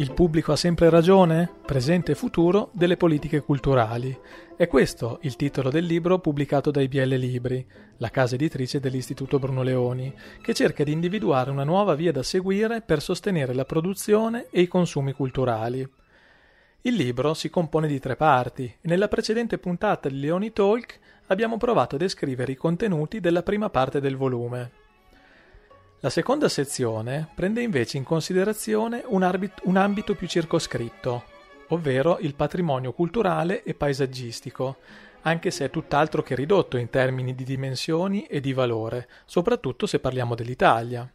Il pubblico ha sempre ragione? Presente e futuro delle politiche culturali. È questo il titolo del libro pubblicato dai BL Libri, la casa editrice dell'Istituto Bruno Leoni, che cerca di individuare una nuova via da seguire per sostenere la produzione e i consumi culturali. Il libro si compone di tre parti e nella precedente puntata di Leoni Talk abbiamo provato a descrivere i contenuti della prima parte del volume. La seconda sezione prende invece in considerazione un, arbit- un ambito più circoscritto, ovvero il patrimonio culturale e paesaggistico, anche se è tutt'altro che ridotto in termini di dimensioni e di valore, soprattutto se parliamo dell'Italia.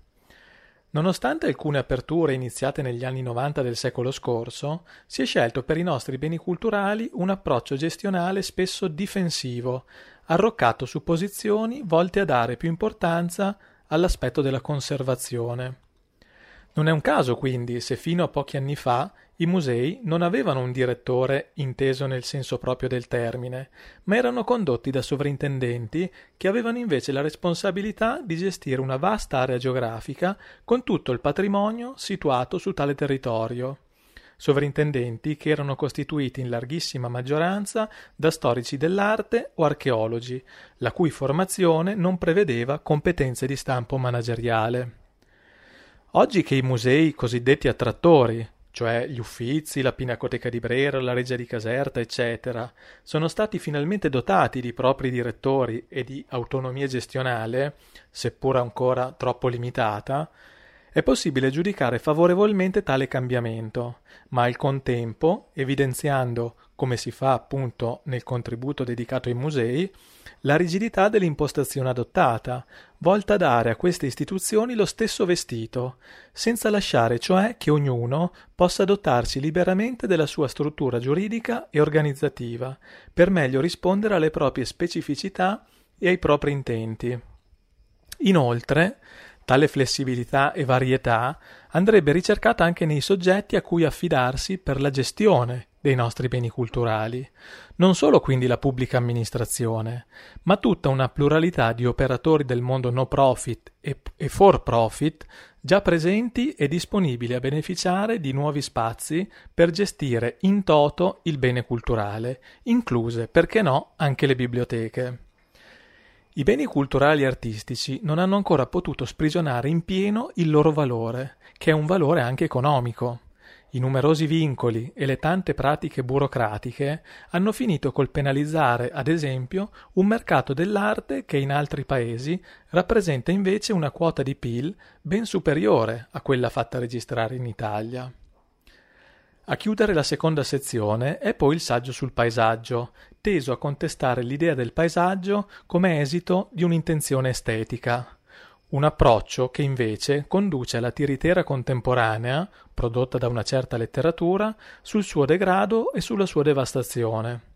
Nonostante alcune aperture iniziate negli anni 90 del secolo scorso, si è scelto per i nostri beni culturali un approccio gestionale spesso difensivo, arroccato su posizioni volte a dare più importanza all'aspetto della conservazione. Non è un caso quindi se fino a pochi anni fa i musei non avevano un direttore inteso nel senso proprio del termine, ma erano condotti da sovrintendenti che avevano invece la responsabilità di gestire una vasta area geografica con tutto il patrimonio situato su tale territorio. Sovrintendenti che erano costituiti in larghissima maggioranza da storici dell'arte o archeologi, la cui formazione non prevedeva competenze di stampo manageriale. Oggi che i musei cosiddetti attrattori, cioè gli Uffizi, la Pinacoteca di Brera, la Reggia di Caserta, eccetera, sono stati finalmente dotati di propri direttori e di autonomia gestionale, seppur ancora troppo limitata, è possibile giudicare favorevolmente tale cambiamento, ma al contempo, evidenziando, come si fa appunto nel contributo dedicato ai musei, la rigidità dell'impostazione adottata, volta a dare a queste istituzioni lo stesso vestito, senza lasciare cioè che ognuno possa dotarsi liberamente della sua struttura giuridica e organizzativa, per meglio rispondere alle proprie specificità e ai propri intenti. Inoltre, Tale flessibilità e varietà andrebbe ricercata anche nei soggetti a cui affidarsi per la gestione dei nostri beni culturali, non solo quindi la pubblica amministrazione, ma tutta una pluralità di operatori del mondo no profit e, e for profit già presenti e disponibili a beneficiare di nuovi spazi per gestire in toto il bene culturale, incluse, perché no, anche le biblioteche. I beni culturali e artistici non hanno ancora potuto sprigionare in pieno il loro valore, che è un valore anche economico. I numerosi vincoli e le tante pratiche burocratiche hanno finito col penalizzare, ad esempio, un mercato dell'arte che in altri paesi rappresenta invece una quota di PIL ben superiore a quella fatta registrare in Italia. A chiudere la seconda sezione è poi il saggio sul paesaggio, teso a contestare l'idea del paesaggio come esito di un'intenzione estetica. Un approccio che invece conduce alla tiritera contemporanea, prodotta da una certa letteratura, sul suo degrado e sulla sua devastazione.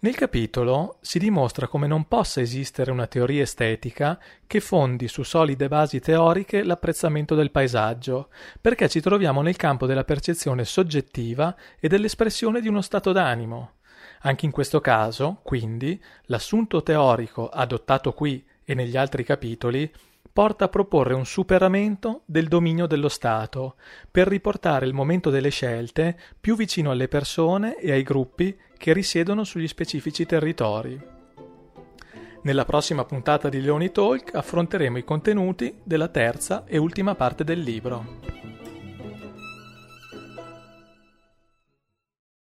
Nel capitolo si dimostra come non possa esistere una teoria estetica che fondi su solide basi teoriche l'apprezzamento del paesaggio, perché ci troviamo nel campo della percezione soggettiva e dell'espressione di uno stato d'animo. Anche in questo caso, quindi, l'assunto teorico adottato qui e negli altri capitoli porta a proporre un superamento del dominio dello Stato, per riportare il momento delle scelte più vicino alle persone e ai gruppi che risiedono sugli specifici territori. Nella prossima puntata di Leoni Talk affronteremo i contenuti della terza e ultima parte del libro.